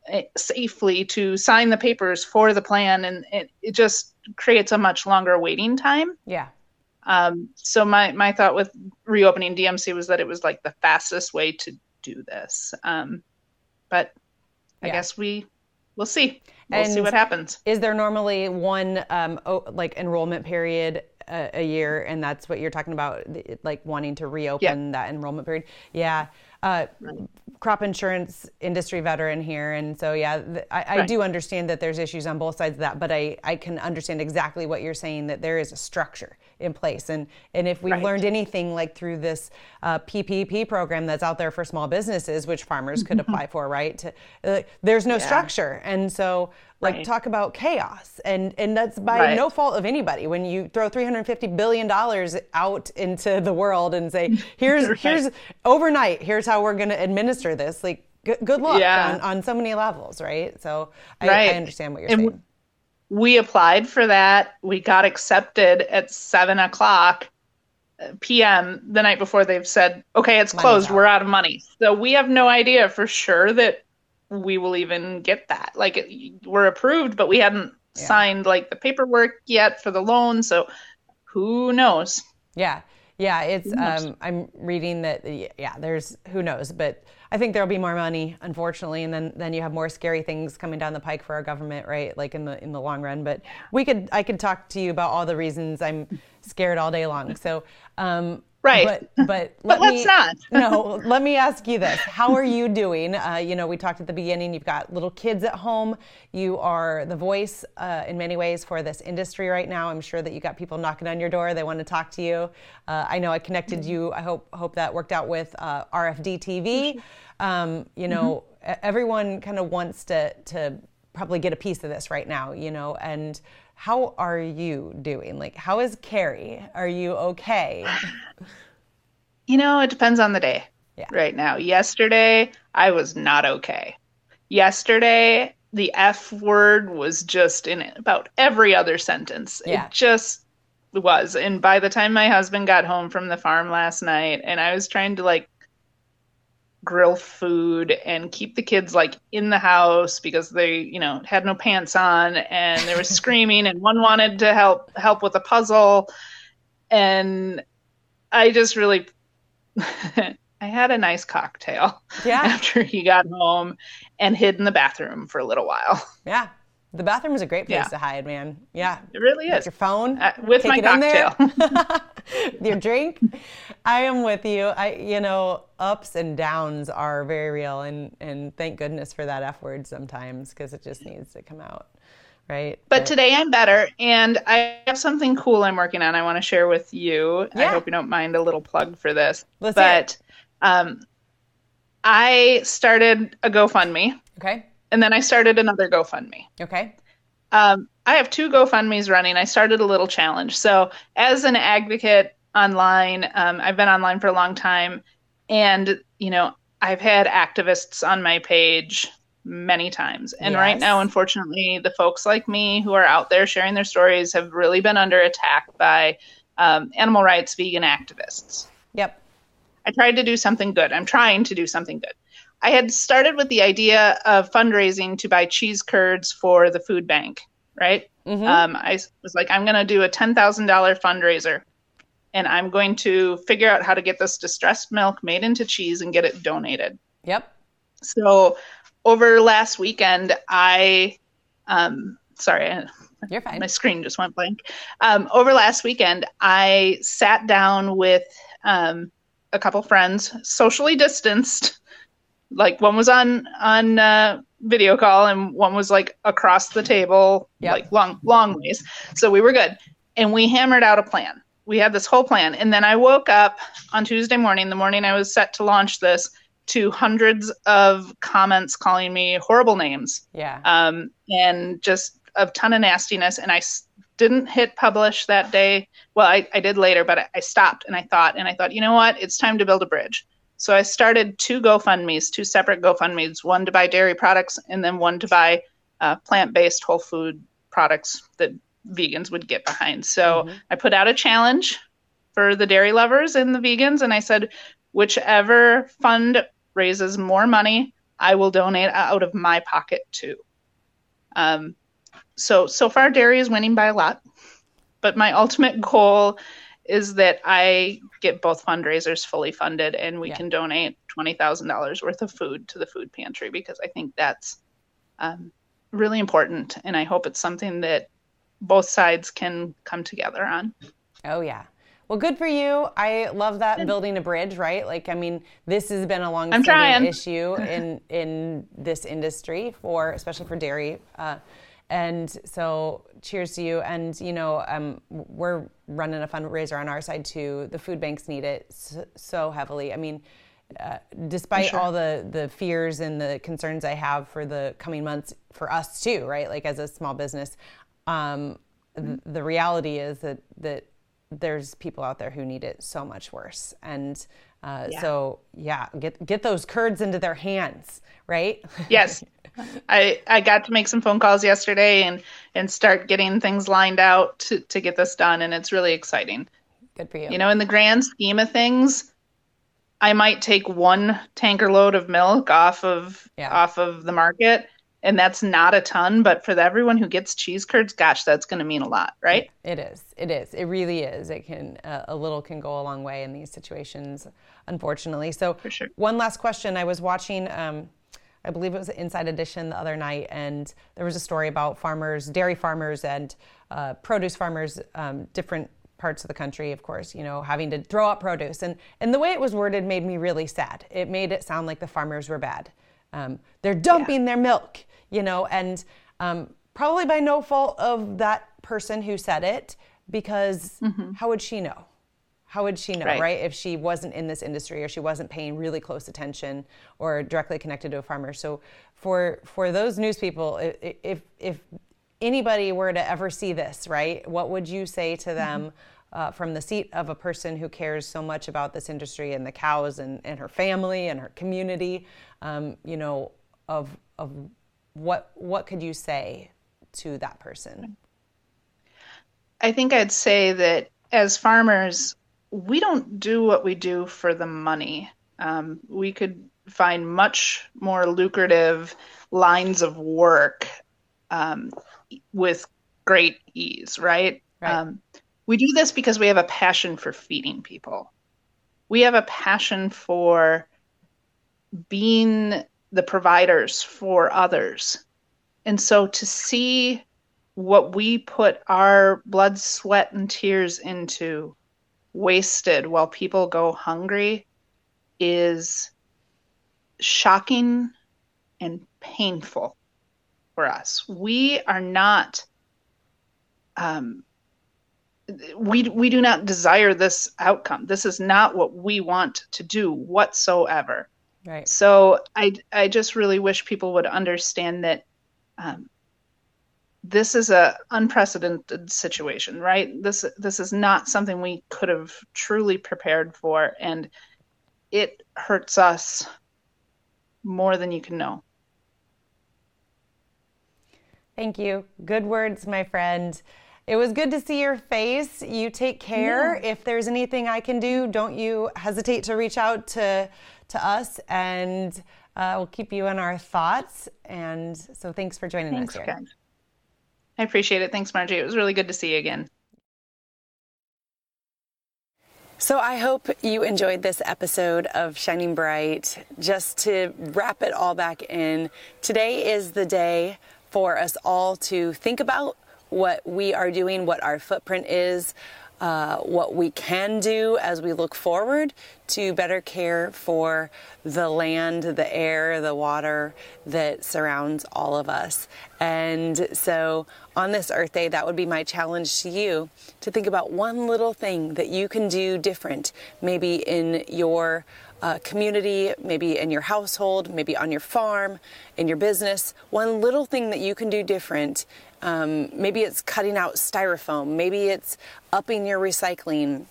Speaker 3: eh, safely to sign the papers for the plan, and it, it just creates a much longer waiting time.
Speaker 1: Yeah.
Speaker 3: Um, so my my thought with reopening DMC was that it was like the fastest way to do this. Um, but I
Speaker 1: Yeah.
Speaker 3: guess we we'll see. We'll see
Speaker 1: And-
Speaker 3: what happens.
Speaker 1: Is there normally one um, like enrollment period a, a year, and that's what you're talking about, like wanting to reopen that enrollment period? Yeah. Uh, Crop insurance industry veteran here, and so yeah, th- I, I
Speaker 3: Right.
Speaker 1: do understand that there's issues on both sides of that, but I, I can understand exactly what you're saying that there is a structure in place, and and if we've
Speaker 3: Right.
Speaker 1: learned anything like through this uh, PPP program that's out there for small businesses, which farmers could apply for, right? To, uh, there's no
Speaker 3: Yeah.
Speaker 1: structure, and so like
Speaker 3: Right.
Speaker 1: talk about chaos and and that's by
Speaker 3: Right.
Speaker 1: no fault of anybody when you throw 350 billion dollars out into the world and say here's
Speaker 3: Right.
Speaker 1: here's overnight here's how we're going to administer this like g- good luck
Speaker 3: Yeah.
Speaker 1: on, on so many levels right so I. I understand what you're
Speaker 3: And
Speaker 1: saying
Speaker 3: We applied for that. We got accepted at seven o'clock p.m. the night before. They've said, "Okay, it's closed.
Speaker 1: out.
Speaker 3: We're out of money." So we have no idea for sure that we will even get that. Like it, we're approved, but we hadn't
Speaker 1: Yeah.
Speaker 3: signed like the paperwork yet for the loan. So who knows?
Speaker 1: Yeah, yeah. It's um, I'm reading that. Yeah, there's who knows, but I think there'll be more money, unfortunately, and then then you have more scary things coming down the pike for our government, right? Like in the in the long run. But we could I could talk to you about all the reasons I'm scared all day long. So. Um,
Speaker 3: Right.
Speaker 1: But but let
Speaker 3: let's
Speaker 1: me
Speaker 3: not.
Speaker 1: no. Let me ask you this: How are you doing? Uh, you know, we talked at the beginning. You've got little kids at home. You are the voice uh, in many ways for this industry right now. I'm sure that you got people knocking on your door. They want to talk to you. Uh, I know I connected you. I hope hope that worked out with uh, RFD TV. Um, you know, e- everyone kind of wants to to probably get a piece of this right now. You know, and how are you doing? Like, how is Carrie? Are you okay?
Speaker 3: You know, it depends on the day
Speaker 1: Yeah.
Speaker 3: right now. Yesterday, I was not okay. Yesterday, the F word was just in about every other sentence.
Speaker 1: Yeah.
Speaker 3: It just was. And by the time my husband got home from the farm last night and I was trying to like grill food and keep the kids like in the house because they, you know, had no pants on and they were screaming and one wanted to help help with a puzzle and I just really I had a nice cocktail
Speaker 1: Yeah.
Speaker 3: after he got home and hid in the bathroom for a little while.
Speaker 1: Yeah. The bathroom is a great place
Speaker 3: Yeah.
Speaker 1: to hide, man. Yeah.
Speaker 3: It really
Speaker 1: With
Speaker 3: is.
Speaker 1: your phone,
Speaker 3: Uh, with my
Speaker 1: it in there.
Speaker 3: cocktail.
Speaker 1: your drink. I am with you. I, you know, ups and downs are very real, and and thank goodness for that F word sometimes because it just needs to come out, right?
Speaker 3: But today I'm better, and I have something cool I'm working on. I want to share with you.
Speaker 1: Yeah.
Speaker 3: I hope you don't mind a little plug for this.
Speaker 1: Let's
Speaker 3: but um, I started a GoFundMe,
Speaker 1: okay,
Speaker 3: and then I started another GoFundMe.
Speaker 1: okay,
Speaker 3: Um, I have two GoFundMe's running. I started a little challenge. So, as an advocate online, um, I've been online for a long time, and you know, I've had activists on my page many times. And right now, unfortunately, the folks like me who are out there sharing their stories have really been under attack by um, animal rights vegan activists.
Speaker 1: yep,
Speaker 3: I tried to do something good. I'm trying to do something good. I had started with the idea of fundraising to buy cheese curds for the food bank, right?
Speaker 1: Mhm.
Speaker 3: Um, I was like, I'm going to do a $10,000 fundraiser and I'm going to figure out how to get this distressed milk made into cheese and get it donated.
Speaker 1: yep,
Speaker 3: So over last weekend, I, um, sorry,
Speaker 1: you're fine.
Speaker 3: my screen just went blank. Um, over last weekend, I sat down with um, a couple friends, socially distanced. Like one was on on uh, video call, and one was like across the table,
Speaker 1: Yep.
Speaker 3: like long, long ways. So we were good. And we hammered out a plan. We had this whole plan. And then I woke up on Tuesday morning, the morning I was set to launch this, to hundreds of comments calling me horrible names
Speaker 1: Yeah.
Speaker 3: um, and just a ton of nastiness. And I s- didn't hit publish that day. Well, I, I did later, but I, I stopped and I thought, and I thought, you know what? It's time to build a bridge. So I started two GoFundMe's, two separate GoFundMe's, one to buy dairy products and then one to buy uh, plant based whole food products that vegans would get behind. So
Speaker 1: Mhm.
Speaker 3: I put out a challenge for the dairy lovers and the vegans, and I said, whichever fund raises more money, I will donate out of my pocket too. Um, so so far, dairy is winning by a lot, but my ultimate goal is that I get both fundraisers fully funded, and we
Speaker 1: Yeah.
Speaker 3: can donate twenty thousand dollars worth of food to the food pantry because I think that's um, really important, and I hope it's something that both sides can come together on.
Speaker 1: Oh yeah. Well, good for you. I love that building a bridge, right? Like, I mean, this has been a long
Speaker 3: I'm
Speaker 1: issue in in this industry for, especially for dairy. Uh, and so, cheers to you. And you know, um, we're running a fundraiser on our side too. The food banks need it so, heavily. I mean, uh, despite
Speaker 3: sure.
Speaker 1: all the the fears and the concerns I have for the coming months for us too, right? Like as a small business, um, th- the reality is that that there's people out there who need it so much worse, and uh,
Speaker 3: Yeah.
Speaker 1: so yeah, get get those curds into their hands, right?
Speaker 3: Yes. I, I got to make some phone calls yesterday and, and start getting things lined out to, to get this done and it's really exciting.
Speaker 1: good for you.
Speaker 3: You know, in the grand scheme of things, I might take one tanker load of milk off of
Speaker 1: Yeah.
Speaker 3: off of the market and that's not a ton, but for everyone who gets cheese curds, gosh, that's going to mean a lot, right?
Speaker 1: It is. It is. It really is. It can uh, a little can go a long way in these situations, unfortunately. So,
Speaker 3: sure.
Speaker 1: one last question. I was watching. Um, I believe it was Inside Edition the other night, and there was a story about farmers, dairy farmers, and uh, produce farmers, um, different parts of the country, of course, you know, having to throw out produce. And and the way it was worded made me really sad. It made it sound like the farmers were bad. Um, they're dumping their milk, you know, and um, probably by no fault of that person who said it, because how would she know? How would she know, right.
Speaker 3: Right.
Speaker 1: If she wasn't in this industry or she wasn't paying really close attention or directly connected to a farmer. So for for those news people, if if anybody were to ever see this, right, what would you say to them uh, from the seat of a person who cares so much about this industry and the cows and, and her family and her community? Um, you know, of of what what could you say to that person?
Speaker 3: I think I'd say that as farmers, we don't do what we do for the money. Um, we could find much more lucrative lines of work um, with great ease, right?
Speaker 1: Right.
Speaker 3: Um, we do this because we have a passion for feeding people. We have a passion for being the providers for others. And so to see what we put our blood, sweat, and tears into wasted while people go hungry is shocking and painful for us. We are not um, we we do not desire this outcome. This is not what we want to do whatsoever.
Speaker 1: Right.
Speaker 3: So I I just really wish people would understand that um, this is a unprecedented situation, right? This this is not something we could have truly prepared for, and it hurts us more than you can know.
Speaker 1: Thank you. Good words, my friend. It was good to see your face. You take care. If there's anything I can do, don't you hesitate to reach out to to us, and uh, we'll keep you in our thoughts. And so, thanks for joining
Speaker 3: Thanks,
Speaker 1: us here.
Speaker 3: guys. I appreciate it. Thanks, Marji. It was really good to see you again.
Speaker 1: So I hope you enjoyed this episode of Shining Bright. Just to wrap it all back in, today is the day for us all to think about what we are doing, what our footprint is, uh, what we can do as we look forward to better care for the land, the air, the water that surrounds all of us. And so on this Earth Day, that would be my challenge to you to think about one little thing that you can do different, maybe in your uh, community, maybe in your household, maybe on your farm, in your business. One little thing that you can do different. Um, maybe it's cutting out styrofoam. Maybe it's upping your recycling.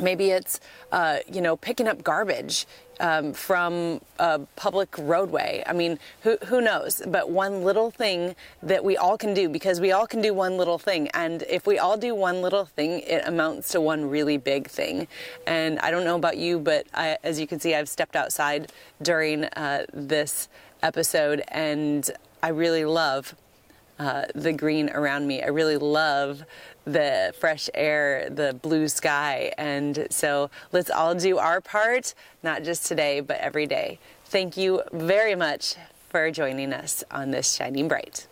Speaker 1: Maybe it's, uh, you know, picking up garbage um, from a public roadway. I mean, who, who knows? But one little thing that we all can do, because we all can do one little thing. And if we all do one little thing, it amounts to one really big thing. And I don't know about you, but I, as you can see, I've stepped outside during uh, this episode and I really love uh, the green around me. I really love the fresh air, the blue sky. And so let's all do our part, not just today, but every day. Thank you very much for joining us on this Shining Bright.